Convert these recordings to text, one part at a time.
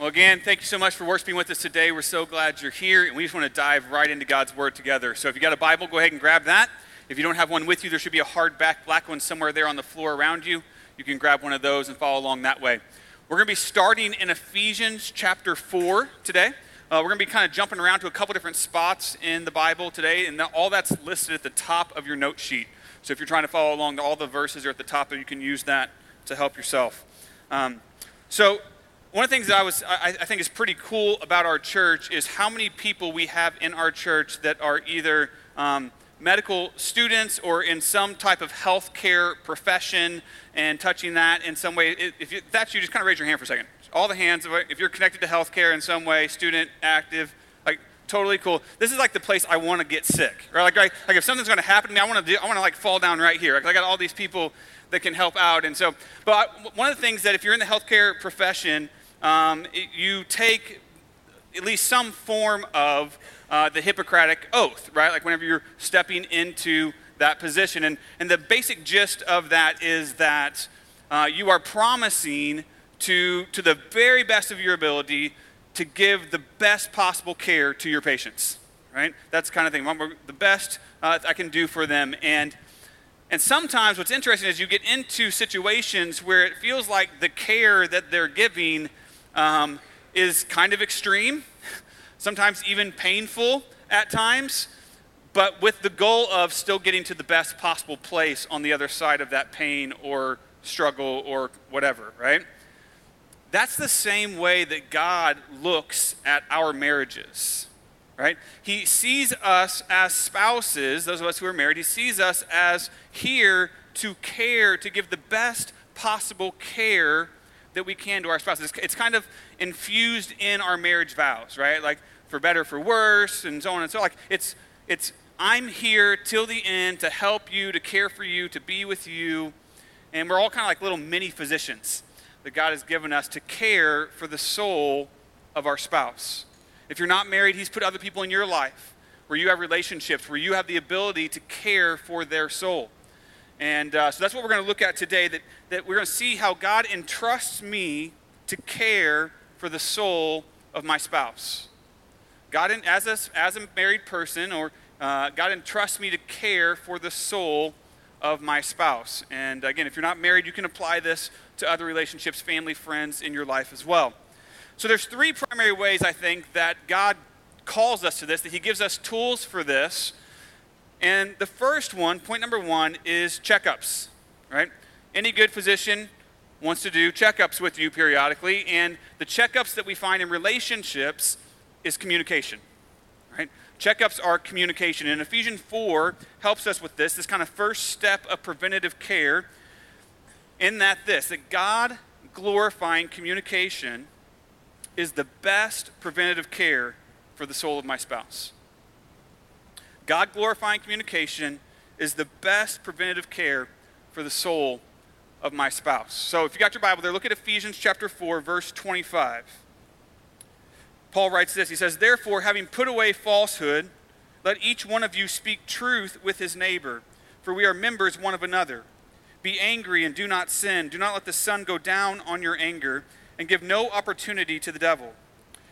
Well, again, thank you so much for worshiping with us today. We're so glad you're here, and we just want to dive right into God's Word together. So, if you got a Bible, go ahead and grab that. If you don't have one with you, there should be a hardback black one somewhere there on the floor around you. You can grab one of those and follow along that way. We're going to be starting in Ephesians chapter 4 today. Uh, we're going to be kind of jumping around to a couple different spots in the Bible today, and all that's listed at the top of your note sheet. So, if you're trying to follow along, all the verses are at the top, and you can use that to help yourself. Um, so, one of the things that I, was, I, I, think is pretty cool about our church is how many people we have in our church that are either um, medical students or in some type of healthcare profession and touching that in some way. If, you, that's you, just kind of raise your hand for a second. All the hands, if you're connected to healthcare in some way, student, active, like totally cool. This is like the place I want to get sick, right? Like, like, like if something's going to happen to me, I want to, do, I want to like fall down right here. Like, I got all these people that can help out, and so. But I, one of the things that if you're in the healthcare profession um, you take at least some form of uh, the Hippocratic oath, right? Like whenever you're stepping into that position. And, and the basic gist of that is that uh, you are promising to, to the very best of your ability to give the best possible care to your patients, right? That's kind of thing. The best uh, I can do for them. And, and sometimes what's interesting is you get into situations where it feels like the care that they're giving um, is kind of extreme, sometimes even painful at times, but with the goal of still getting to the best possible place on the other side of that pain or struggle or whatever, right? That's the same way that God looks at our marriages, right? He sees us as spouses, those of us who are married, he sees us as here to care, to give the best possible care that we can to our spouses. It's kind of infused in our marriage vows, right? Like for better, for worse, and so on and so. On. Like it's it's I'm here till the end to help you, to care for you, to be with you, and we're all kind of like little mini physicians that God has given us to care for the soul of our spouse. If you're not married, He's put other people in your life where you have relationships, where you have the ability to care for their soul. And uh, so that's what we're going to look at today that, that we're going to see how God entrusts me to care for the soul of my spouse. God, as a, as a married person, or uh, God entrusts me to care for the soul of my spouse. And again, if you're not married, you can apply this to other relationships, family, friends in your life as well. So there's three primary ways I think that God calls us to this, that He gives us tools for this and the first one, point number one, is checkups, right? Any good physician wants to do checkups with you periodically, and the checkups that we find in relationships is communication, right? Checkups are communication, and Ephesians 4 helps us with this, this kind of first step of preventative care, in that this, that God glorifying communication is the best preventative care for the soul of my spouse. God glorifying communication is the best preventative care for the soul of my spouse. So if you got your Bible there, look at Ephesians chapter 4, verse 25. Paul writes this He says, Therefore, having put away falsehood, let each one of you speak truth with his neighbor, for we are members one of another. Be angry and do not sin. Do not let the sun go down on your anger, and give no opportunity to the devil.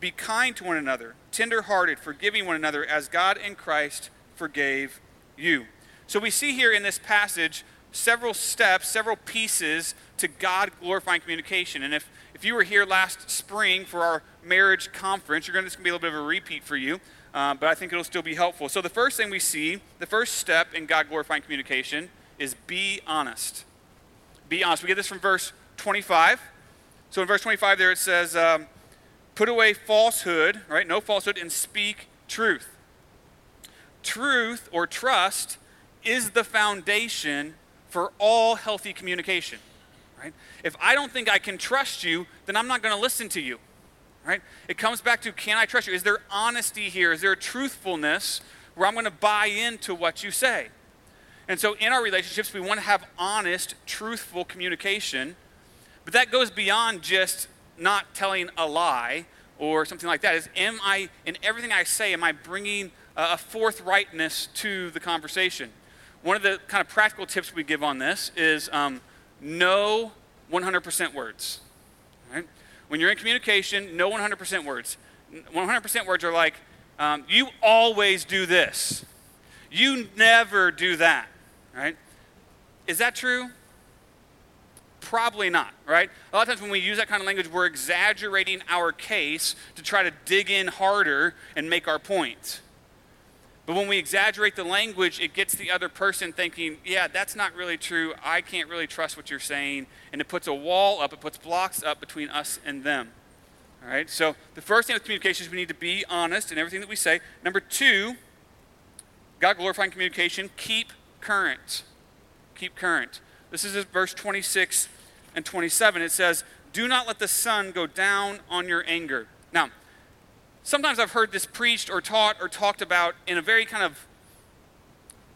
be kind to one another, tenderhearted, forgiving one another as God in Christ forgave you. So we see here in this passage several steps, several pieces to God glorifying communication. And if, if you were here last spring for our marriage conference, you're going to, this be a little bit of a repeat for you, um, but I think it'll still be helpful. So the first thing we see, the first step in God glorifying communication is be honest. Be honest. We get this from verse 25. So in verse 25 there it says, um, Put away falsehood, right? No falsehood, and speak truth. Truth or trust is the foundation for all healthy communication, right? If I don't think I can trust you, then I'm not going to listen to you, right? It comes back to can I trust you? Is there honesty here? Is there truthfulness where I'm going to buy into what you say? And so in our relationships, we want to have honest, truthful communication, but that goes beyond just not telling a lie or something like that. Is am I, in everything I say, am I bringing a forthrightness to the conversation? One of the kind of practical tips we give on this is um, no 100% words. Right? When you're in communication, no 100% words. 100% words are like, um, you always do this. You never do that. Right? Is that true? Probably not, right? A lot of times when we use that kind of language, we're exaggerating our case to try to dig in harder and make our point. But when we exaggerate the language, it gets the other person thinking, yeah, that's not really true. I can't really trust what you're saying. And it puts a wall up, it puts blocks up between us and them. All right? So the first thing with communication is we need to be honest in everything that we say. Number two, God glorifying communication, keep current. Keep current. This is verse 26 and 27. It says, Do not let the sun go down on your anger. Now, sometimes I've heard this preached or taught or talked about in a very kind of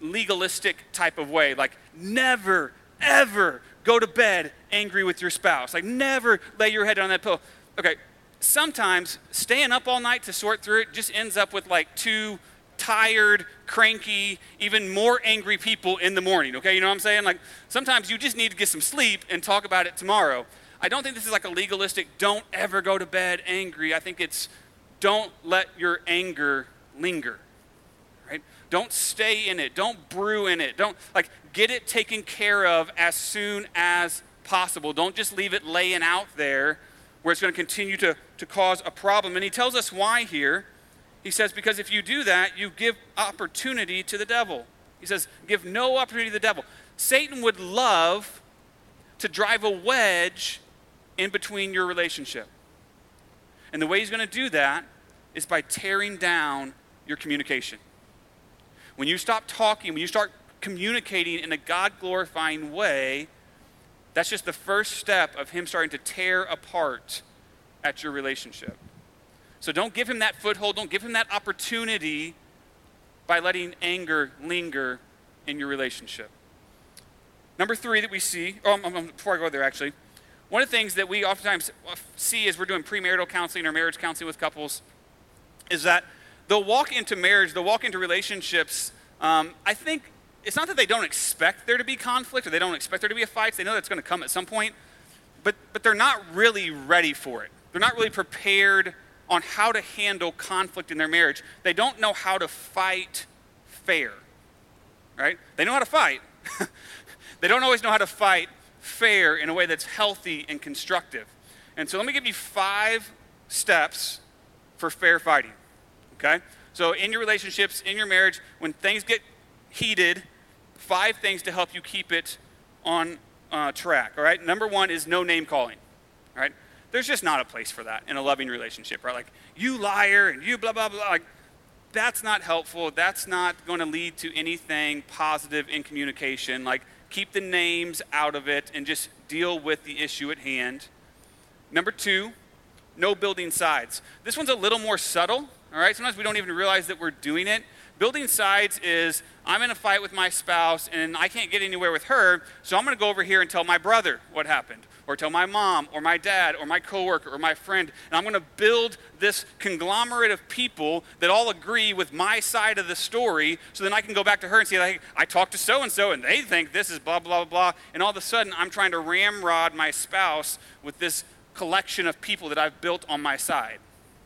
legalistic type of way. Like, never, ever go to bed angry with your spouse. Like, never lay your head on that pillow. Okay, sometimes staying up all night to sort through it just ends up with like two tired, cranky, even more angry people in the morning. Okay, you know what I'm saying? Like, sometimes you just need to get some sleep and talk about it tomorrow. I don't think this is like a legalistic, don't ever go to bed angry. I think it's don't let your anger linger. Right? Don't stay in it. Don't brew in it. Don't like get it taken care of as soon as possible. Don't just leave it laying out there where it's going to continue to, to cause a problem. And he tells us why here. He says, because if you do that, you give opportunity to the devil. He says, give no opportunity to the devil. Satan would love to drive a wedge in between your relationship. And the way he's going to do that is by tearing down your communication. When you stop talking, when you start communicating in a God glorifying way, that's just the first step of him starting to tear apart at your relationship. So don't give him that foothold, don't give him that opportunity by letting anger linger in your relationship. Number three that we see, oh, before I go there, actually, one of the things that we oftentimes see as we're doing premarital counseling or marriage counseling with couples is that they'll walk into marriage, they'll walk into relationships. Um, I think it's not that they don't expect there to be conflict or they don't expect there to be a fight. They know that's going to come at some point, but, but they're not really ready for it. They're not really prepared on how to handle conflict in their marriage. They don't know how to fight fair, right? They know how to fight. they don't always know how to fight fair in a way that's healthy and constructive. And so let me give you five steps for fair fighting. Okay? So, in your relationships, in your marriage, when things get heated, five things to help you keep it on uh, track. All right? Number one is no name calling. All right? There's just not a place for that in a loving relationship, right? Like, you liar and you blah, blah, blah. Like, that's not helpful. That's not going to lead to anything positive in communication. Like, keep the names out of it and just deal with the issue at hand. Number two, no building sides. This one's a little more subtle, all right? Sometimes we don't even realize that we're doing it. Building sides is I'm in a fight with my spouse and I can't get anywhere with her, so I'm going to go over here and tell my brother what happened, or tell my mom, or my dad, or my coworker, or my friend, and I'm going to build this conglomerate of people that all agree with my side of the story, so then I can go back to her and say, like, I talked to so and so, and they think this is blah blah blah, and all of a sudden I'm trying to ramrod my spouse with this collection of people that I've built on my side.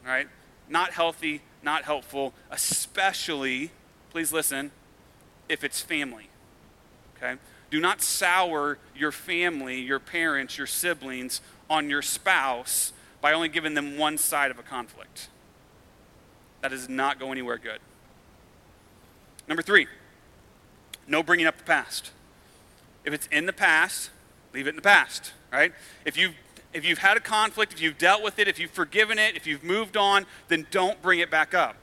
Right? Not healthy, not helpful, especially, please listen, if it's family. Okay? Do not sour your family, your parents, your siblings on your spouse by only giving them one side of a conflict. That does not go anywhere good. Number three, no bringing up the past. If it's in the past, leave it in the past, right? If you've if you've had a conflict, if you've dealt with it, if you've forgiven it, if you've moved on, then don't bring it back up.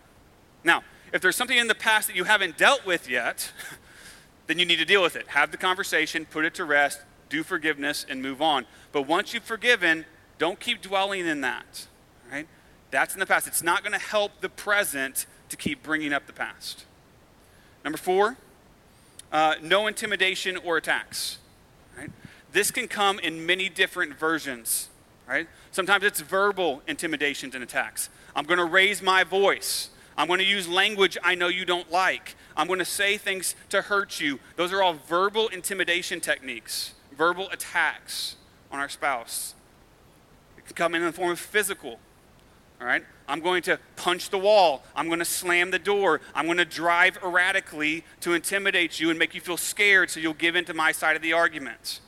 Now, if there's something in the past that you haven't dealt with yet, then you need to deal with it. Have the conversation, put it to rest, do forgiveness, and move on. But once you've forgiven, don't keep dwelling in that. Right? That's in the past. It's not going to help the present to keep bringing up the past. Number four, uh, no intimidation or attacks. This can come in many different versions. Right? Sometimes it's verbal intimidations and attacks. I'm going to raise my voice. I'm going to use language I know you don't like. I'm going to say things to hurt you. Those are all verbal intimidation techniques, verbal attacks on our spouse. It can come in the form of physical. All right? I'm going to punch the wall. I'm going to slam the door. I'm going to drive erratically to intimidate you and make you feel scared so you'll give in to my side of the argument.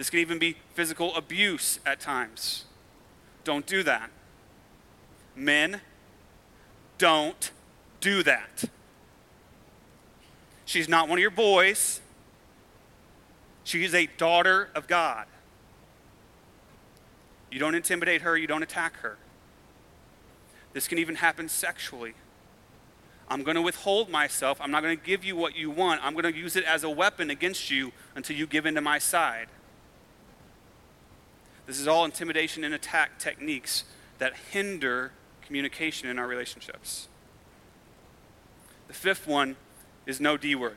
This can even be physical abuse at times. Don't do that. Men, don't do that. She's not one of your boys. She is a daughter of God. You don't intimidate her, you don't attack her. This can even happen sexually. I'm going to withhold myself. I'm not going to give you what you want. I'm going to use it as a weapon against you until you give in to my side. This is all intimidation and attack techniques that hinder communication in our relationships. The fifth one is no D word.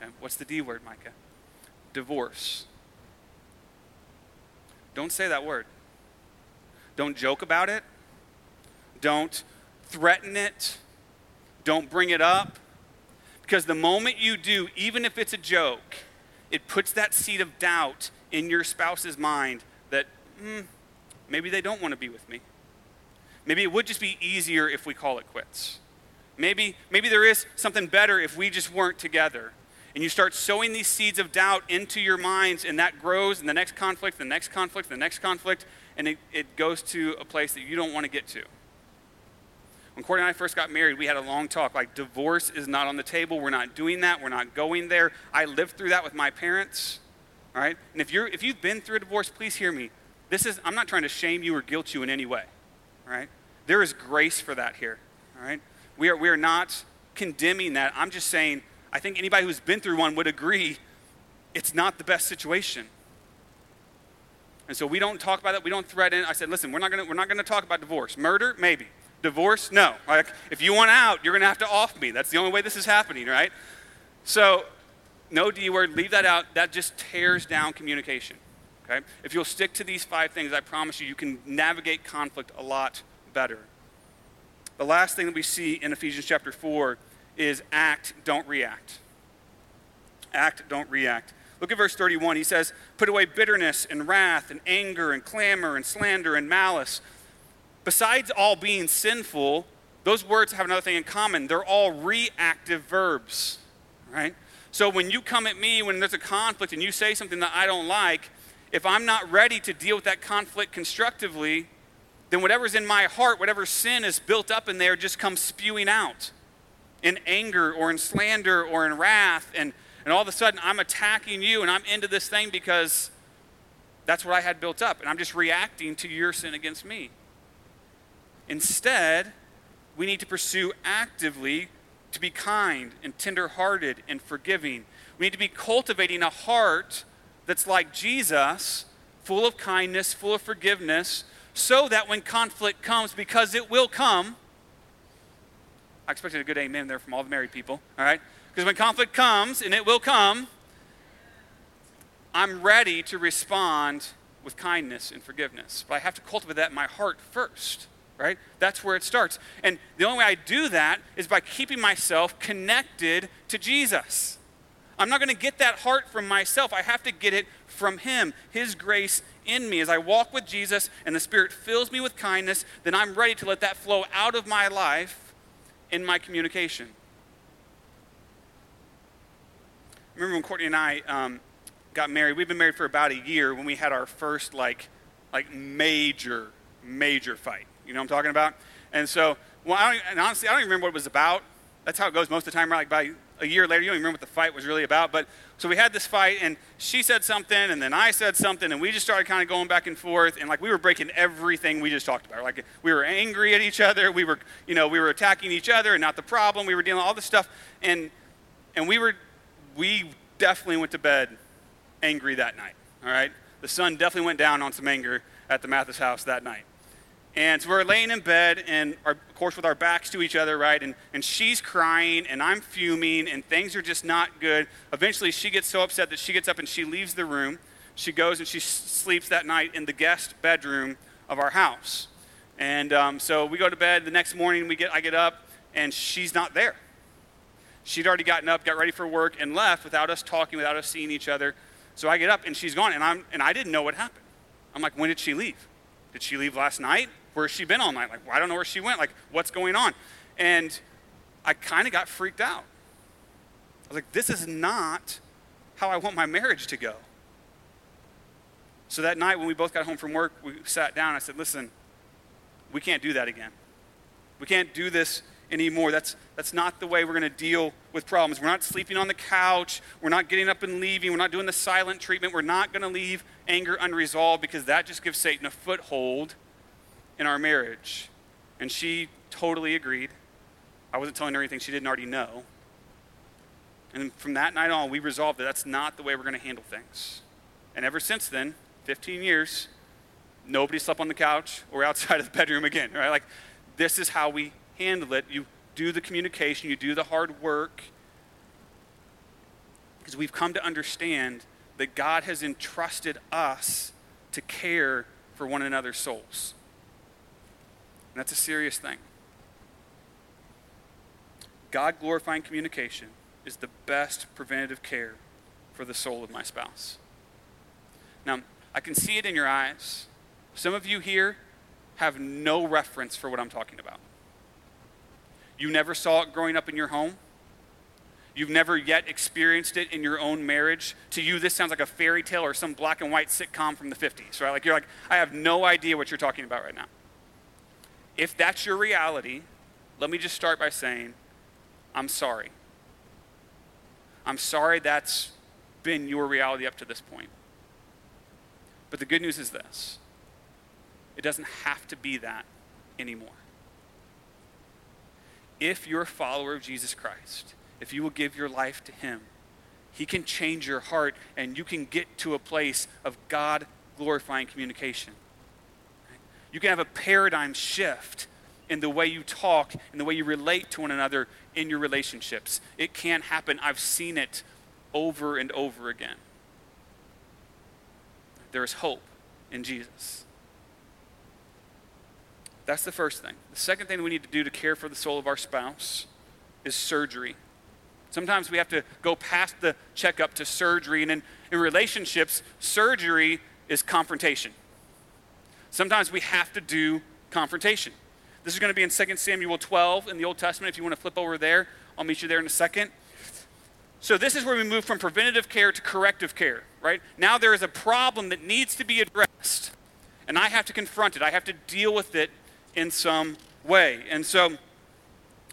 Okay, what's the D word, Micah? Divorce. Don't say that word. Don't joke about it. Don't threaten it. Don't bring it up. Because the moment you do, even if it's a joke, it puts that seed of doubt in your spouse's mind mm, maybe they don't want to be with me. Maybe it would just be easier if we call it quits. Maybe, maybe there is something better if we just weren't together. And you start sowing these seeds of doubt into your minds, and that grows in the next conflict, the next conflict, the next conflict, and it, it goes to a place that you don't want to get to. When Courtney and I first got married, we had a long talk. Like, divorce is not on the table. We're not doing that. We're not going there. I lived through that with my parents. All right? And if, you're, if you've been through a divorce, please hear me. This is, I'm not trying to shame you or guilt you in any way. Right? There is grace for that here. All right? We are, we are not condemning that. I'm just saying I think anybody who's been through one would agree it's not the best situation. And so we don't talk about that. We don't threaten. I said, listen, we're not gonna we're not to talk about divorce. Murder, maybe. Divorce, no. Like, if you want out, you're to have to off me. That's the only way this is happening, right? So, no D word, leave that out. That just tears down communication. Okay? If you'll stick to these five things, I promise you, you can navigate conflict a lot better. The last thing that we see in Ephesians chapter 4 is act, don't react. Act, don't react. Look at verse 31. He says, Put away bitterness and wrath and anger and clamor and slander and malice. Besides all being sinful, those words have another thing in common. They're all reactive verbs, right? So when you come at me, when there's a conflict and you say something that I don't like, if I'm not ready to deal with that conflict constructively, then whatever's in my heart, whatever sin is built up in there, just comes spewing out in anger or in slander or in wrath. And, and all of a sudden, I'm attacking you and I'm into this thing because that's what I had built up. And I'm just reacting to your sin against me. Instead, we need to pursue actively to be kind and tenderhearted and forgiving. We need to be cultivating a heart that's like Jesus, full of kindness, full of forgiveness, so that when conflict comes, because it will come, I expected a good amen there from all the married people, all right? Because when conflict comes, and it will come, I'm ready to respond with kindness and forgiveness. But I have to cultivate that in my heart first, right? That's where it starts. And the only way I do that is by keeping myself connected to Jesus. I'm not going to get that heart from myself. I have to get it from Him, His grace in me. As I walk with Jesus and the Spirit fills me with kindness, then I'm ready to let that flow out of my life in my communication. Remember when Courtney and I um, got married? We've been married for about a year when we had our first like like major major fight. You know what I'm talking about? And so, well, I and honestly, I don't even remember what it was about. That's how it goes most of the time. Like by a year later, you don't even remember what the fight was really about. But so we had this fight, and she said something, and then I said something, and we just started kind of going back and forth, and like we were breaking everything we just talked about. Like we were angry at each other, we were, you know, we were attacking each other, and not the problem. We were dealing with all this stuff, and and we were, we definitely went to bed angry that night. All right, the sun definitely went down on some anger at the Mathis house that night. And so we're laying in bed, and our, of course, with our backs to each other, right? And, and she's crying, and I'm fuming, and things are just not good. Eventually, she gets so upset that she gets up and she leaves the room. She goes and she sleeps that night in the guest bedroom of our house. And um, so we go to bed. The next morning, we get, I get up, and she's not there. She'd already gotten up, got ready for work, and left without us talking, without us seeing each other. So I get up, and she's gone, and, I'm, and I didn't know what happened. I'm like, when did she leave? Did she leave last night? Where's she been all night? Like, well, I don't know where she went. Like, what's going on? And I kind of got freaked out. I was like, this is not how I want my marriage to go. So that night when we both got home from work, we sat down. I said, listen, we can't do that again. We can't do this anymore. That's, that's not the way we're going to deal with problems. We're not sleeping on the couch. We're not getting up and leaving. We're not doing the silent treatment. We're not going to leave anger unresolved because that just gives Satan a foothold in our marriage. And she totally agreed. I wasn't telling her anything she didn't already know. And from that night on, we resolved that that's not the way we're going to handle things. And ever since then, 15 years, nobody slept on the couch or outside of the bedroom again, right? Like, this is how we handle it. You do the communication, you do the hard work. Because we've come to understand that God has entrusted us to care for one another's souls. And that's a serious thing. God glorifying communication is the best preventative care for the soul of my spouse. Now, I can see it in your eyes. Some of you here have no reference for what I'm talking about. You never saw it growing up in your home. You've never yet experienced it in your own marriage. To you, this sounds like a fairy tale or some black and white sitcom from the 50s, right? Like, you're like, I have no idea what you're talking about right now. If that's your reality, let me just start by saying, I'm sorry. I'm sorry that's been your reality up to this point. But the good news is this it doesn't have to be that anymore. If you're a follower of Jesus Christ, if you will give your life to Him, He can change your heart and you can get to a place of God glorifying communication. You can have a paradigm shift in the way you talk, in the way you relate to one another in your relationships. It can happen. I've seen it over and over again. There is hope in Jesus. That's the first thing. The second thing we need to do to care for the soul of our spouse is surgery. Sometimes we have to go past the checkup to surgery, and in, in relationships, surgery is confrontation. Sometimes we have to do confrontation. This is going to be in 2 Samuel 12 in the Old Testament. If you want to flip over there, I'll meet you there in a second. So, this is where we move from preventative care to corrective care, right? Now there is a problem that needs to be addressed, and I have to confront it. I have to deal with it in some way. And so,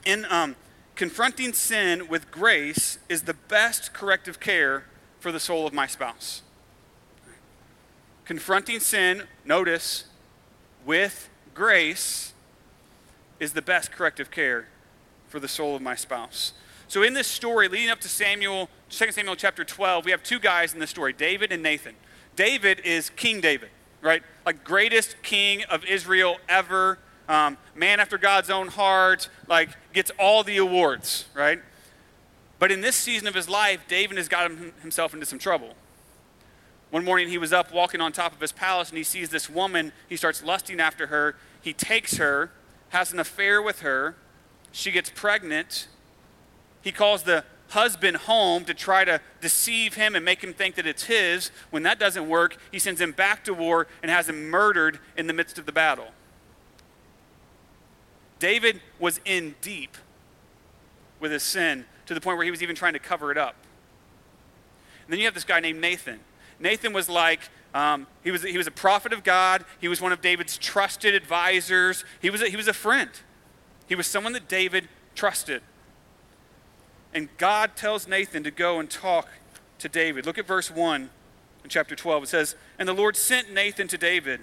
in um, confronting sin with grace is the best corrective care for the soul of my spouse. Confronting sin, notice, with grace is the best corrective care for the soul of my spouse. So in this story leading up to Samuel, 2 Samuel chapter 12, we have two guys in the story, David and Nathan. David is King David, right? Like greatest king of Israel ever, um, man after God's own heart, like gets all the awards, right? But in this season of his life, David has got himself into some trouble. One morning he was up walking on top of his palace and he sees this woman. He starts lusting after her. He takes her, has an affair with her. She gets pregnant. He calls the husband home to try to deceive him and make him think that it's his. When that doesn't work, he sends him back to war and has him murdered in the midst of the battle. David was in deep with his sin to the point where he was even trying to cover it up. And then you have this guy named Nathan. Nathan was like, um, he, was, he was a prophet of God. He was one of David's trusted advisors. He was, a, he was a friend. He was someone that David trusted. And God tells Nathan to go and talk to David. Look at verse 1 in chapter 12. It says, And the Lord sent Nathan to David.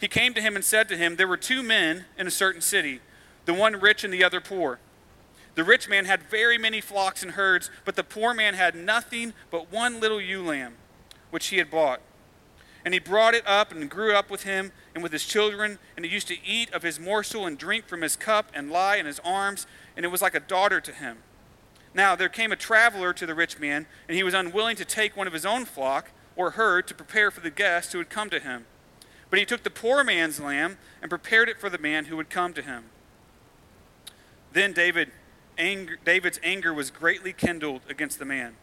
He came to him and said to him, There were two men in a certain city, the one rich and the other poor. The rich man had very many flocks and herds, but the poor man had nothing but one little ewe lamb which he had bought. And he brought it up and grew up with him and with his children. And he used to eat of his morsel and drink from his cup and lie in his arms. And it was like a daughter to him. Now there came a traveler to the rich man, and he was unwilling to take one of his own flock or herd to prepare for the guest who had come to him. But he took the poor man's lamb and prepared it for the man who would come to him. Then David, anger, David's anger was greatly kindled against the man.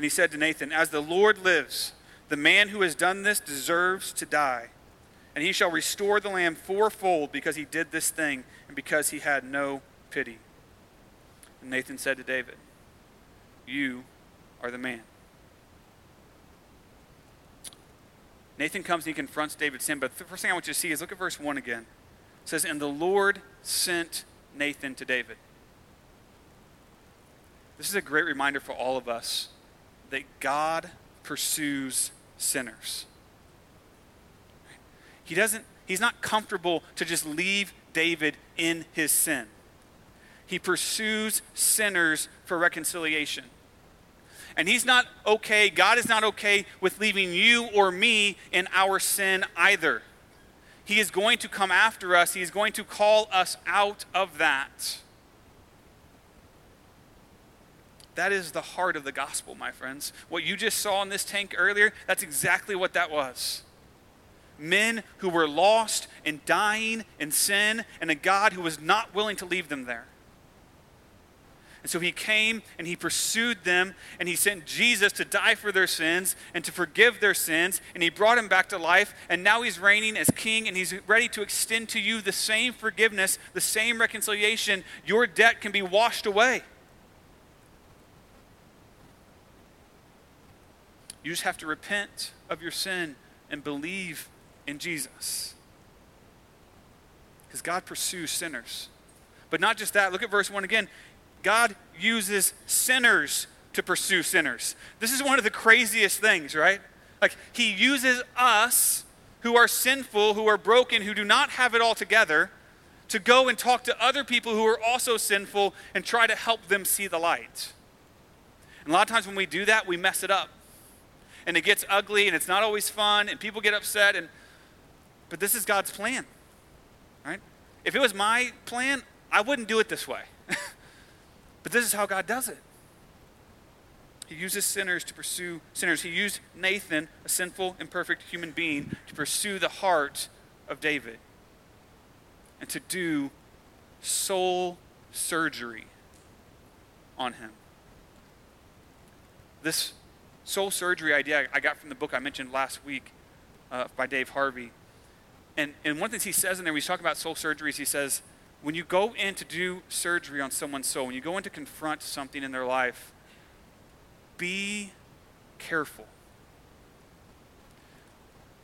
And he said to Nathan, As the Lord lives, the man who has done this deserves to die. And he shall restore the lamb fourfold because he did this thing and because he had no pity. And Nathan said to David, You are the man. Nathan comes and he confronts David's sin, but the first thing I want you to see is look at verse 1 again. It says, And the Lord sent Nathan to David. This is a great reminder for all of us that God pursues sinners. He doesn't, he's not comfortable to just leave David in his sin. He pursues sinners for reconciliation. And he's not okay, God is not okay with leaving you or me in our sin either. He is going to come after us, He is going to call us out of that. That is the heart of the gospel, my friends. What you just saw in this tank earlier, that's exactly what that was. Men who were lost and dying in sin, and a God who was not willing to leave them there. And so he came and he pursued them and he sent Jesus to die for their sins and to forgive their sins. And he brought him back to life. And now he's reigning as king and he's ready to extend to you the same forgiveness, the same reconciliation. Your debt can be washed away. You just have to repent of your sin and believe in Jesus. Because God pursues sinners. But not just that, look at verse 1 again. God uses sinners to pursue sinners. This is one of the craziest things, right? Like, He uses us who are sinful, who are broken, who do not have it all together, to go and talk to other people who are also sinful and try to help them see the light. And a lot of times when we do that, we mess it up. And it gets ugly and it's not always fun and people get upset and but this is God's plan. Right? If it was my plan, I wouldn't do it this way. But this is how God does it. He uses sinners to pursue sinners. He used Nathan, a sinful, imperfect human being, to pursue the heart of David and to do soul surgery on him. This soul surgery idea I got from the book I mentioned last week uh, by Dave Harvey. And, and one things he says in there, when he's talking about soul surgeries, he says, when you go in to do surgery on someone's soul, when you go in to confront something in their life, be careful.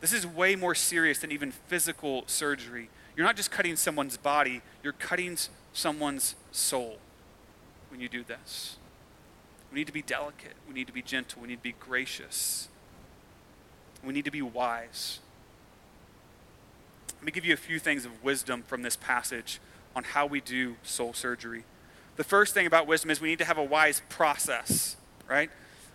This is way more serious than even physical surgery. You're not just cutting someone's body, you're cutting someone's soul when you do this. We need to be delicate. We need to be gentle. We need to be gracious. We need to be wise. Let me give you a few things of wisdom from this passage on how we do soul surgery. The first thing about wisdom is we need to have a wise process, right?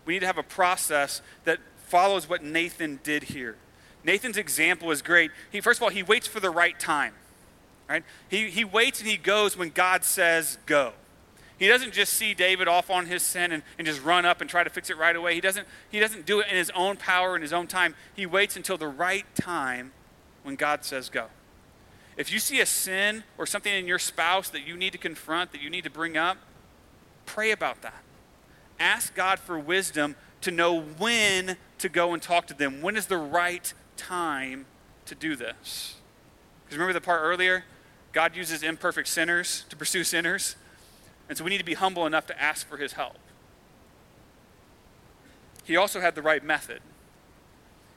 We need to have a process that follows what Nathan did here. Nathan's example is great. He, first of all, he waits for the right time, right? He, he waits and he goes when God says go. He doesn't just see David off on his sin and, and just run up and try to fix it right away. He doesn't, he doesn't do it in his own power, in his own time. He waits until the right time when God says go. If you see a sin or something in your spouse that you need to confront, that you need to bring up, pray about that. Ask God for wisdom to know when to go and talk to them. When is the right time to do this? Because remember the part earlier? God uses imperfect sinners to pursue sinners. And so we need to be humble enough to ask for his help. He also had the right method.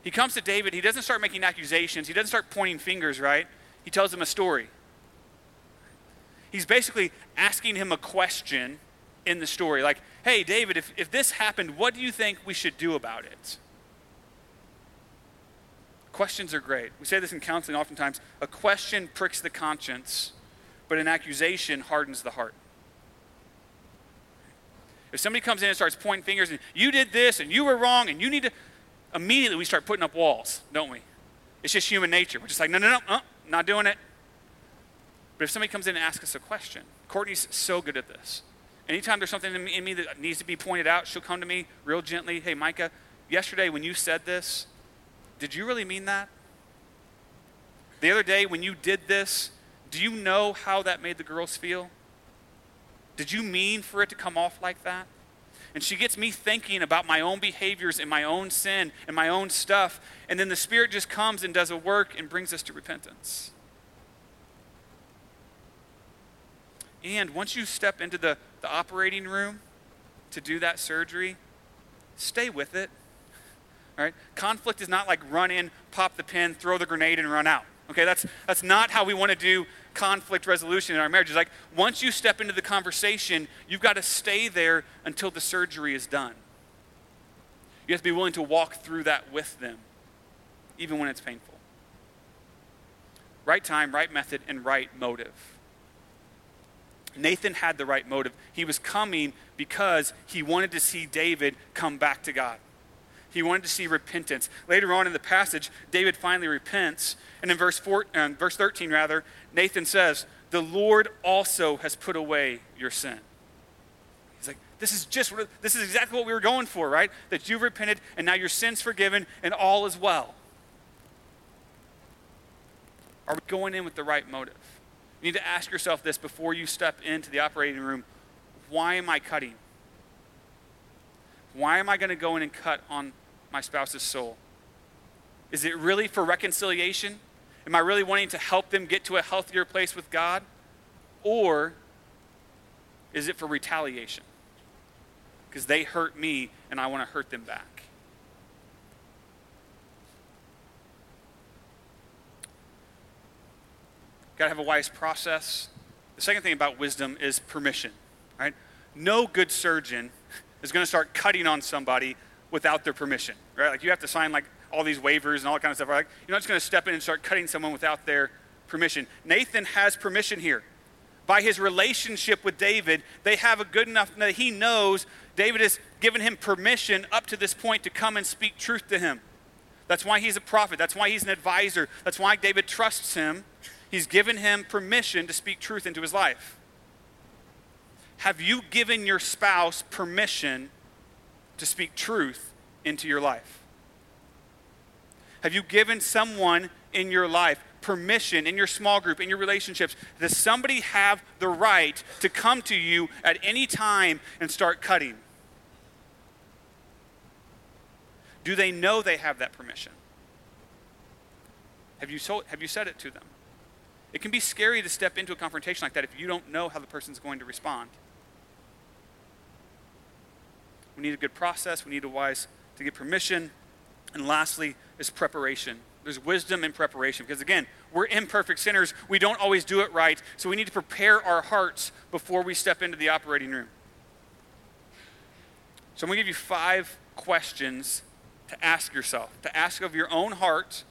He comes to David, he doesn't start making accusations, he doesn't start pointing fingers, right? he tells him a story. He's basically asking him a question in the story like, hey, David, if, if this happened, what do you think we should do about it? Questions are great. We say this in counseling oftentimes a question pricks the conscience, but an accusation hardens the heart. If somebody comes in and starts pointing fingers and you did this and you were wrong and you need to, immediately we start putting up walls, don't we? It's just human nature. We're just like, no, no, no, uh, not doing it. But if somebody comes in and asks us a question, Courtney's so good at this. Anytime there's something in me that needs to be pointed out, she'll come to me real gently. Hey, Micah, yesterday when you said this, did you really mean that? The other day when you did this, do you know how that made the girls feel? Did you mean for it to come off like that? And she gets me thinking about my own behaviors and my own sin and my own stuff. And then the Spirit just comes and does a work and brings us to repentance. And once you step into the, the operating room to do that surgery, stay with it. All right? Conflict is not like run in, pop the pin, throw the grenade, and run out. Okay, that's, that's not how we want to do conflict resolution in our marriage. It's like once you step into the conversation, you've got to stay there until the surgery is done. You have to be willing to walk through that with them, even when it's painful. Right time, right method, and right motive. Nathan had the right motive. He was coming because he wanted to see David come back to God. He wanted to see repentance. Later on in the passage, David finally repents. And in verse, four, uh, verse 13, rather, Nathan says, The Lord also has put away your sin. He's like, this is just, this is exactly what we were going for, right? That you've repented and now your sin's forgiven and all is well. Are we going in with the right motive? You need to ask yourself this before you step into the operating room why am I cutting? Why am I going to go in and cut on my spouse's soul? Is it really for reconciliation? Am I really wanting to help them get to a healthier place with God? Or is it for retaliation? Because they hurt me and I want to hurt them back. Got to have a wise process. The second thing about wisdom is permission, right? No good surgeon is going to start cutting on somebody without their permission, right? Like you have to sign like all these waivers and all that kind of stuff. Right? You're not just going to step in and start cutting someone without their permission. Nathan has permission here. By his relationship with David, they have a good enough that he knows David has given him permission up to this point to come and speak truth to him. That's why he's a prophet. That's why he's an advisor. That's why David trusts him. He's given him permission to speak truth into his life. Have you given your spouse permission to speak truth into your life? Have you given someone in your life permission, in your small group, in your relationships? Does somebody have the right to come to you at any time and start cutting? Do they know they have that permission? Have you, have you said it to them? It can be scary to step into a confrontation like that if you don't know how the person's going to respond. We need a good process, we need a wise to get permission. And lastly, is preparation. There's wisdom in preparation because, again, we're imperfect sinners. We don't always do it right. So we need to prepare our hearts before we step into the operating room. So I'm going to give you five questions to ask yourself, to ask of your own heart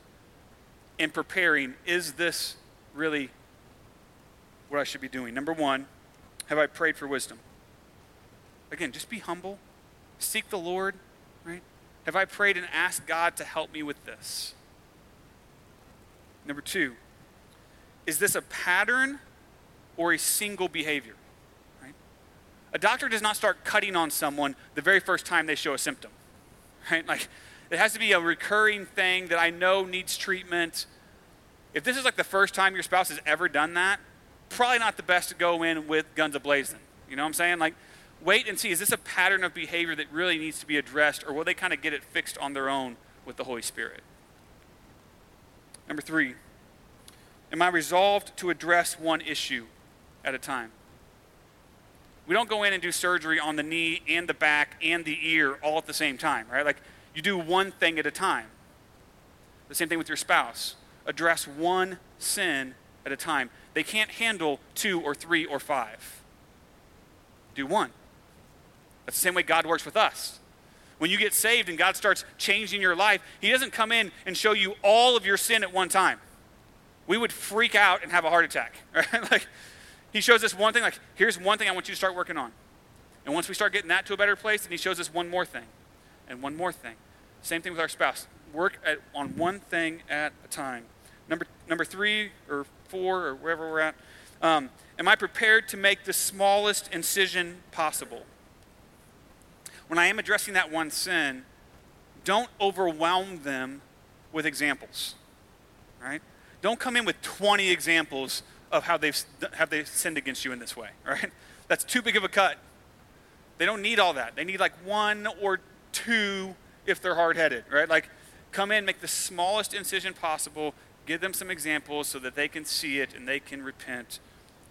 in preparing is this really what I should be doing. Number one, have I prayed for wisdom? Again, just be humble, seek the Lord, right? Have I prayed and asked God to help me with this? Number two, is this a pattern or a single behavior? Right? A doctor does not start cutting on someone the very first time they show a symptom. Right? Like it has to be a recurring thing that I know needs treatment if this is like the first time your spouse has ever done that, probably not the best to go in with guns ablazing. You know what I'm saying? Like, wait and see is this a pattern of behavior that really needs to be addressed, or will they kind of get it fixed on their own with the Holy Spirit? Number three, am I resolved to address one issue at a time? We don't go in and do surgery on the knee and the back and the ear all at the same time, right? Like, you do one thing at a time. The same thing with your spouse address one sin at a time. They can't handle two or three or five. Do one. That's the same way God works with us. When you get saved and God starts changing your life, He doesn't come in and show you all of your sin at one time. We would freak out and have a heart attack. Right? like, He shows us one thing, like, here's one thing I want you to start working on. And once we start getting that to a better place, then He shows us one more thing and one more thing. Same thing with our spouse. Work at, on one thing at a time. Number, number three or four or wherever we're at. Um, am I prepared to make the smallest incision possible? When I am addressing that one sin, don't overwhelm them with examples. Right? Don't come in with 20 examples of how they've, have they sinned against you in this way. Right? That's too big of a cut. They don't need all that. They need like one or two if they're hard headed, right? Like, come in, make the smallest incision possible, give them some examples so that they can see it and they can repent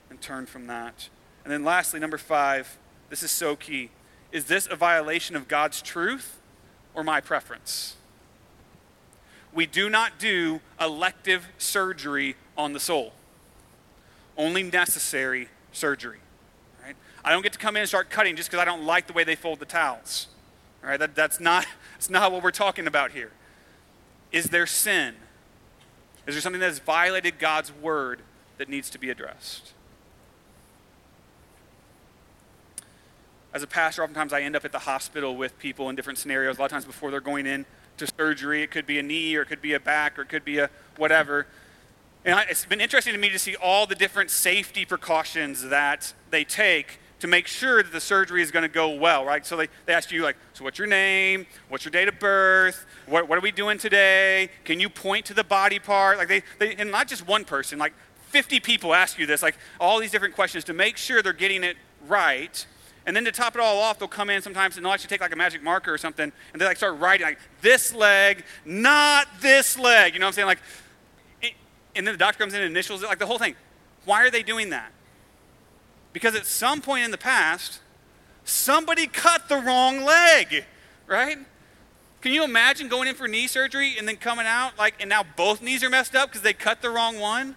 and turn from that. And then, lastly, number five, this is so key. Is this a violation of God's truth or my preference? We do not do elective surgery on the soul, only necessary surgery. Right? I don't get to come in and start cutting just because I don't like the way they fold the towels. Right? That, that's, not, that's not what we're talking about here. Is there sin? Is there something that has violated God's word that needs to be addressed? As a pastor, oftentimes I end up at the hospital with people in different scenarios. A lot of times before they're going in to surgery, it could be a knee or it could be a back or it could be a whatever. And I, it's been interesting to me to see all the different safety precautions that they take to make sure that the surgery is going to go well, right? So they, they ask you, like, so what's your name? What's your date of birth? What, what are we doing today? Can you point to the body part? Like, they, they, and not just one person, like 50 people ask you this, like all these different questions to make sure they're getting it right. And then to top it all off, they'll come in sometimes and they'll actually take like a magic marker or something and they like start writing like this leg, not this leg. You know what I'm saying? Like, and then the doctor comes in and initials it, like the whole thing. Why are they doing that? Because at some point in the past, somebody cut the wrong leg, right? Can you imagine going in for knee surgery and then coming out like, and now both knees are messed up because they cut the wrong one?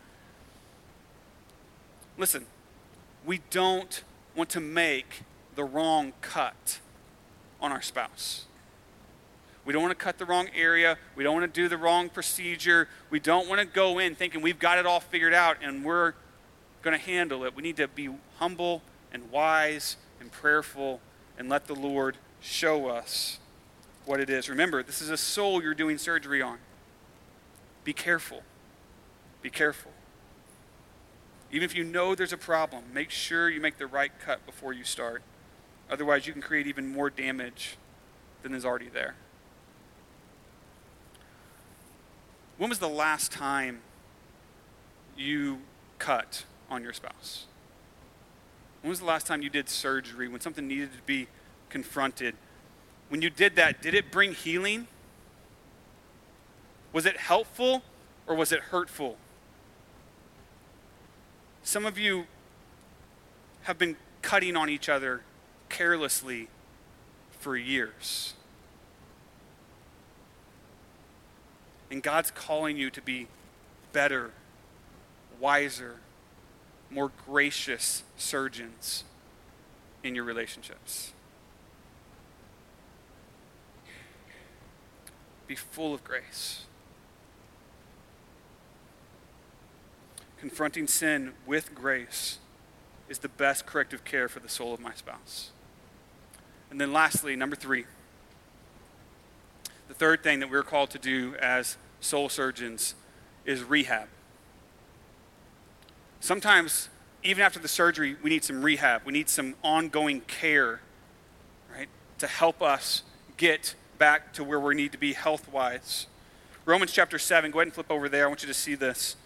Listen, we don't want to make the wrong cut on our spouse. We don't want to cut the wrong area. We don't want to do the wrong procedure. We don't want to go in thinking we've got it all figured out and we're going to handle it. We need to be humble and wise and prayerful and let the Lord show us what it is. Remember, this is a soul you're doing surgery on. Be careful. Be careful. Even if you know there's a problem, make sure you make the right cut before you start. Otherwise, you can create even more damage than is already there. When was the last time you cut on your spouse? When was the last time you did surgery, when something needed to be confronted? When you did that, did it bring healing? Was it helpful or was it hurtful? Some of you have been cutting on each other carelessly for years. And God's calling you to be better, wiser, more gracious surgeons in your relationships. Be full of grace. Confronting sin with grace is the best corrective care for the soul of my spouse. And then, lastly, number three, the third thing that we're called to do as soul surgeons is rehab. Sometimes, even after the surgery, we need some rehab. We need some ongoing care, right, to help us get back to where we need to be health wise. Romans chapter 7, go ahead and flip over there. I want you to see this.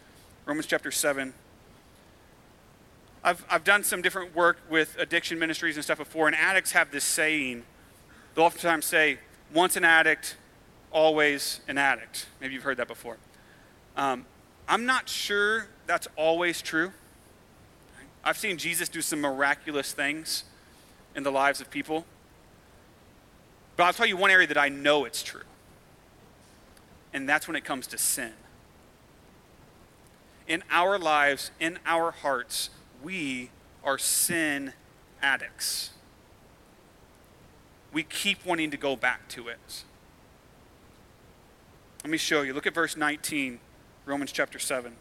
Romans chapter 7. I've, I've done some different work with addiction ministries and stuff before, and addicts have this saying. They'll oftentimes say, once an addict, always an addict. Maybe you've heard that before. Um, I'm not sure that's always true. I've seen Jesus do some miraculous things in the lives of people. But I'll tell you one area that I know it's true, and that's when it comes to sin. In our lives, in our hearts, we are sin addicts. We keep wanting to go back to it. Let me show you. Look at verse 19, Romans chapter 7.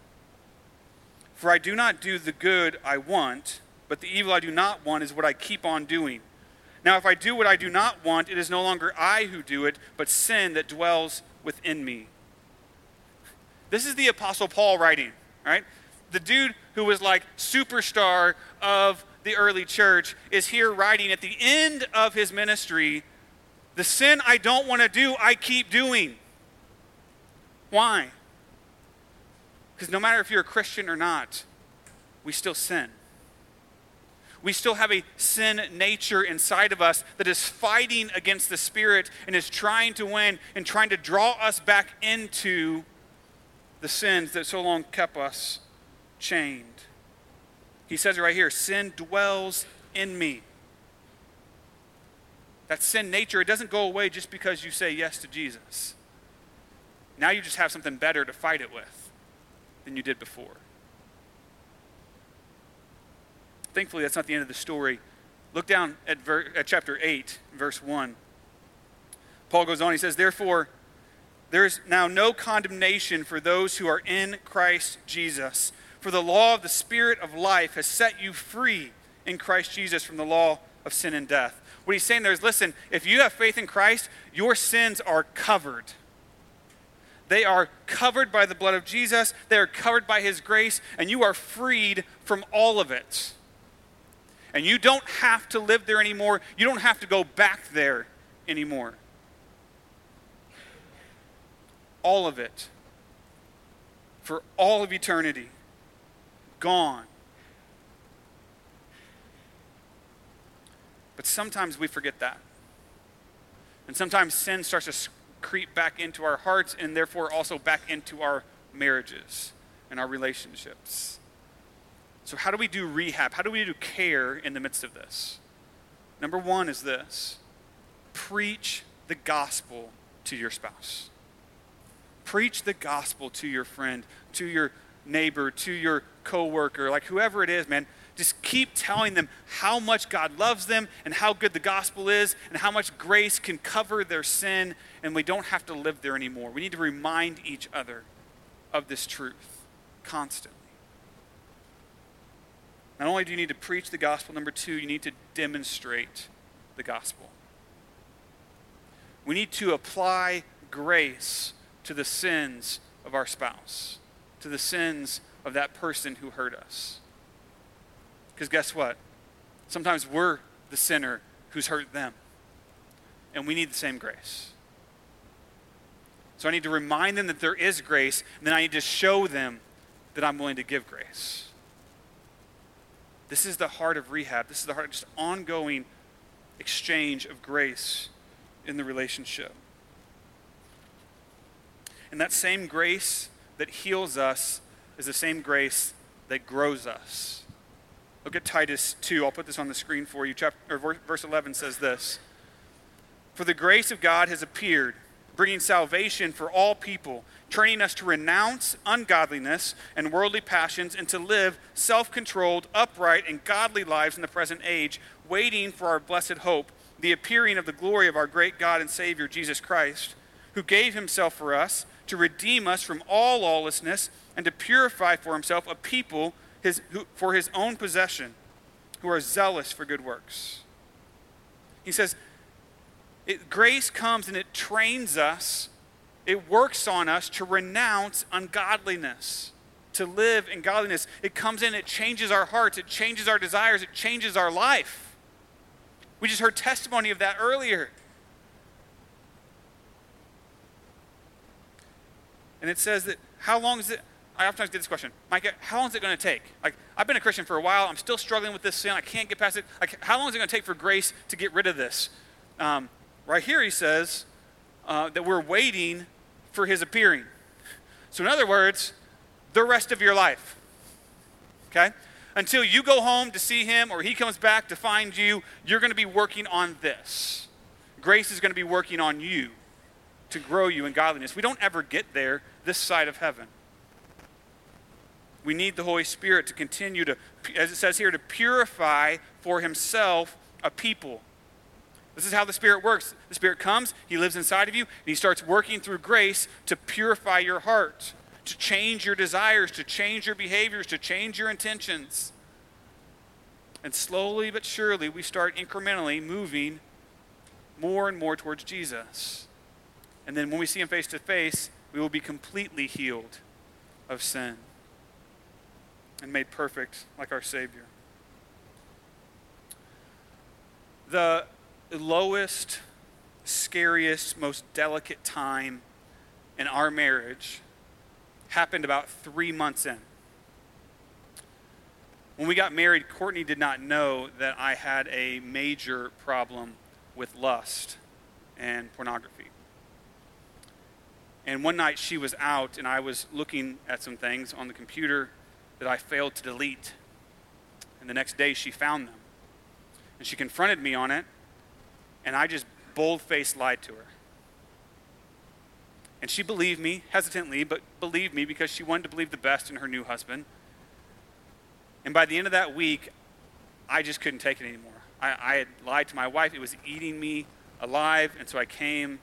For I do not do the good I want, but the evil I do not want is what I keep on doing. Now, if I do what I do not want, it is no longer I who do it, but sin that dwells within me. This is the Apostle Paul writing, right? The dude who was like superstar of the early church is here writing at the end of his ministry the sin I don't want to do, I keep doing. Why? Because no matter if you're a Christian or not, we still sin. We still have a sin nature inside of us that is fighting against the Spirit and is trying to win and trying to draw us back into the sins that so long kept us chained. He says it right here sin dwells in me. That sin nature, it doesn't go away just because you say yes to Jesus. Now you just have something better to fight it with than you did before. Thankfully, that's not the end of the story. Look down at, ver- at chapter 8, verse 1. Paul goes on, he says, Therefore, there is now no condemnation for those who are in Christ Jesus. For the law of the Spirit of life has set you free in Christ Jesus from the law of sin and death. What he's saying there is listen, if you have faith in Christ, your sins are covered. They are covered by the blood of Jesus, they are covered by his grace, and you are freed from all of it. And you don't have to live there anymore. You don't have to go back there anymore. All of it. For all of eternity. Gone. But sometimes we forget that. And sometimes sin starts to creep back into our hearts and therefore also back into our marriages and our relationships. So, how do we do rehab? How do we do care in the midst of this? Number one is this preach the gospel to your spouse. Preach the gospel to your friend, to your neighbor, to your coworker, like whoever it is, man. Just keep telling them how much God loves them and how good the gospel is and how much grace can cover their sin, and we don't have to live there anymore. We need to remind each other of this truth constantly. Not only do you need to preach the gospel, number two, you need to demonstrate the gospel. We need to apply grace to the sins of our spouse, to the sins of that person who hurt us. Because guess what? Sometimes we're the sinner who's hurt them, and we need the same grace. So I need to remind them that there is grace, and then I need to show them that I'm willing to give grace. This is the heart of rehab. This is the heart of just ongoing exchange of grace in the relationship. And that same grace that heals us is the same grace that grows us. Look at Titus 2. I'll put this on the screen for you. Chapter, verse 11 says this For the grace of God has appeared, bringing salvation for all people training us to renounce ungodliness and worldly passions and to live self controlled, upright, and godly lives in the present age, waiting for our blessed hope, the appearing of the glory of our great God and Savior, Jesus Christ, who gave himself for us to redeem us from all lawlessness and to purify for himself a people his, who, for his own possession who are zealous for good works. He says, it, grace comes and it trains us it works on us to renounce ungodliness, to live in godliness. It comes in, it changes our hearts, it changes our desires, it changes our life. We just heard testimony of that earlier. And it says that how long is it? I oftentimes get this question, Micah, how long is it going to take? Like, I've been a Christian for a while. I'm still struggling with this sin. I can't get past it. Like, how long is it going to take for grace to get rid of this? Um, right here, he says uh, that we're waiting for his appearing. So, in other words, the rest of your life. Okay? Until you go home to see him or he comes back to find you, you're going to be working on this. Grace is going to be working on you to grow you in godliness. We don't ever get there this side of heaven. We need the Holy Spirit to continue to, as it says here, to purify for himself a people this is how the Spirit works. The Spirit comes, He lives inside of you, and He starts working through grace to purify your heart, to change your desires, to change your behaviors, to change your intentions. And slowly but surely, we start incrementally moving more and more towards Jesus. And then when we see him face to face, we will be completely healed of sin and made perfect like our Savior. The lowest, scariest, most delicate time in our marriage happened about three months in. When we got married, Courtney did not know that I had a major problem with lust and pornography. And one night she was out, and I was looking at some things on the computer that I failed to delete. And the next day she found them. And she confronted me on it, and I just bold faced lied to her. And she believed me, hesitantly, but believed me because she wanted to believe the best in her new husband. And by the end of that week, I just couldn't take it anymore. I, I had lied to my wife, it was eating me alive, and so I came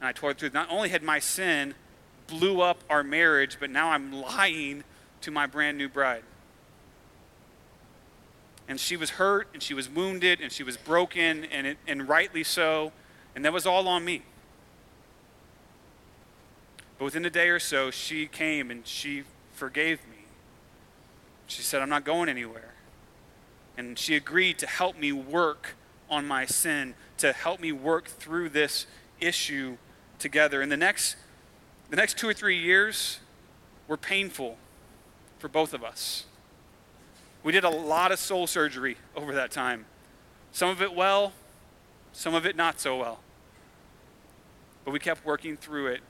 and I told the truth. Not only had my sin blew up our marriage, but now I'm lying to my brand new bride. And she was hurt, and she was wounded, and she was broken, and, it, and rightly so. And that was all on me. But within a day or so, she came and she forgave me. She said, I'm not going anywhere. And she agreed to help me work on my sin, to help me work through this issue together. And the next, the next two or three years were painful for both of us. We did a lot of soul surgery over that time. Some of it well, some of it not so well. But we kept working through it.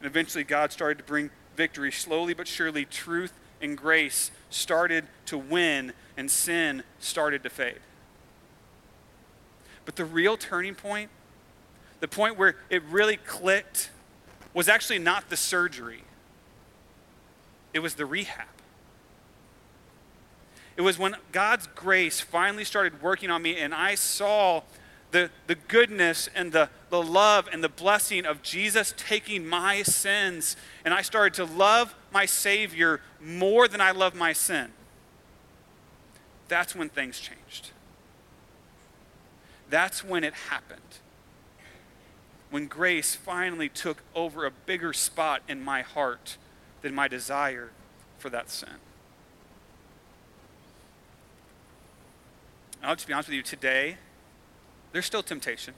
And eventually, God started to bring victory. Slowly but surely, truth and grace started to win, and sin started to fade. But the real turning point the point where it really clicked was actually not the surgery, it was the rehab. It was when God's grace finally started working on me and I saw the, the goodness and the, the love and the blessing of Jesus taking my sins. And I started to love my Savior more than I love my sin. That's when things changed. That's when it happened when grace finally took over a bigger spot in my heart than my desire for that sin. I'll just be honest with you today, there's still temptation.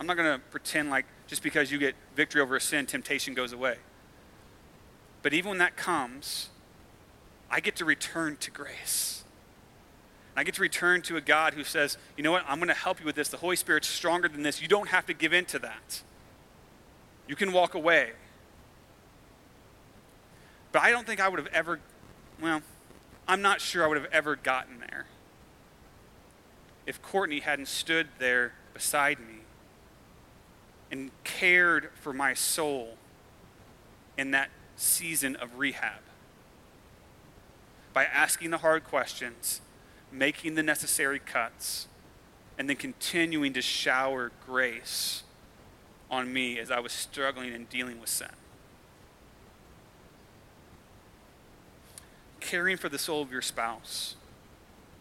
I'm not going to pretend like just because you get victory over a sin, temptation goes away. But even when that comes, I get to return to grace. I get to return to a God who says, you know what, I'm going to help you with this. The Holy Spirit's stronger than this. You don't have to give in to that. You can walk away. But I don't think I would have ever, well, I'm not sure I would have ever gotten there if Courtney hadn't stood there beside me and cared for my soul in that season of rehab by asking the hard questions making the necessary cuts, and then continuing to shower grace on me as I was struggling and dealing with sin. Caring for the soul of your spouse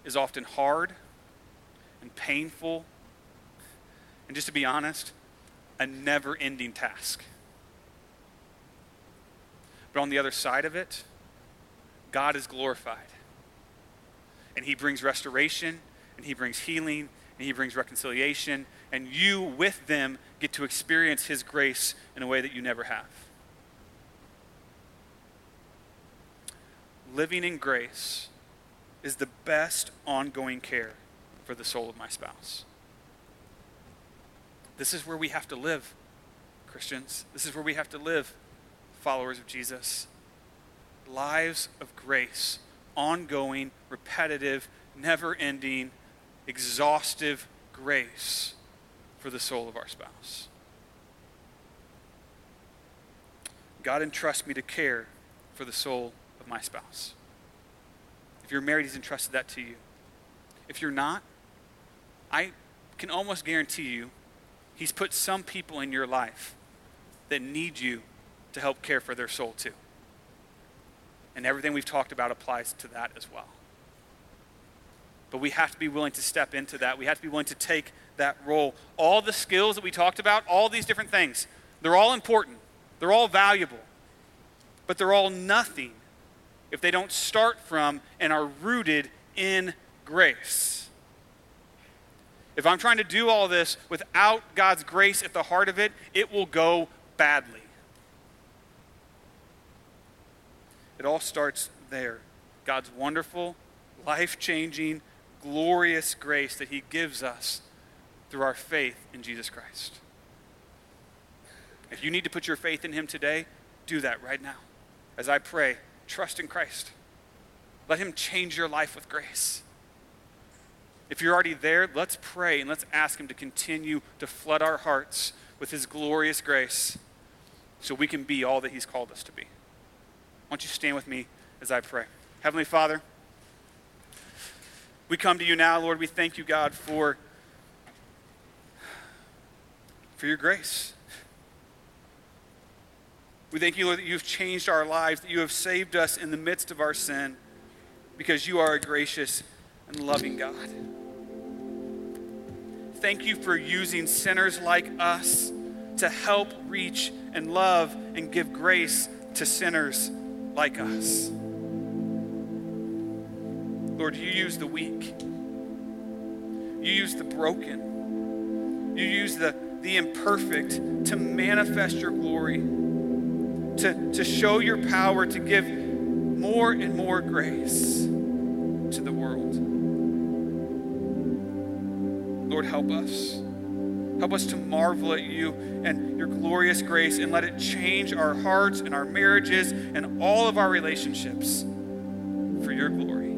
is often hard and painful, and just to be honest, a never ending task. But on the other side of it, God is glorified and He brings restoration, and He brings healing, and He brings reconciliation, and you with them get to experience His grace in a way that you never have. Living in grace is the best ongoing care for the soul of my spouse. This is where we have to live, Christians. This is where we have to live, followers of Jesus. Lives of grace ongoing, repetitive, never ending, exhaustive grace for the soul of our spouse. God entrusts me to care for the soul of my spouse. If you're married, He's entrusted that to you. If you're not, I can almost guarantee you He's put some people in your life that need you to help care for their soul too. And everything we've talked about applies to that as well. But we have to be willing to step into that. We have to be willing to take that role. All the skills that we talked about, all these different things, they're all important, they're all valuable, but they're all nothing if they don't start from and are rooted in grace. If I'm trying to do all this without God's grace at the heart of it, it will go badly. It all starts there. God's wonderful, life changing, glorious grace that He gives us through our faith in Jesus Christ. If you need to put your faith in Him today, do that right now. As I pray, trust in Christ. Let Him change your life with grace. If you're already there, let's pray and let's ask Him to continue to flood our hearts with His glorious grace so we can be all that He's called us to be. Why don't you stand with me as I pray? Heavenly Father, we come to you now, Lord. We thank you, God, for, for your grace. We thank you, Lord, that you've changed our lives, that you have saved us in the midst of our sin, because you are a gracious and loving God. Thank you for using sinners like us to help reach and love and give grace to sinners like us. Lord, you use the weak. You use the broken. You use the, the imperfect to manifest your glory, to, to show your power, to give more and more grace to the world. Lord, help us. Help us to marvel at you and your glorious grace and let it change our hearts and our marriages and all of our relationships for your glory.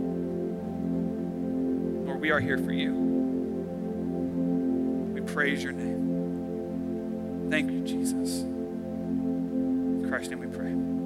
Lord, we are here for you. We praise your name. Thank you, Jesus. In Christ's name we pray.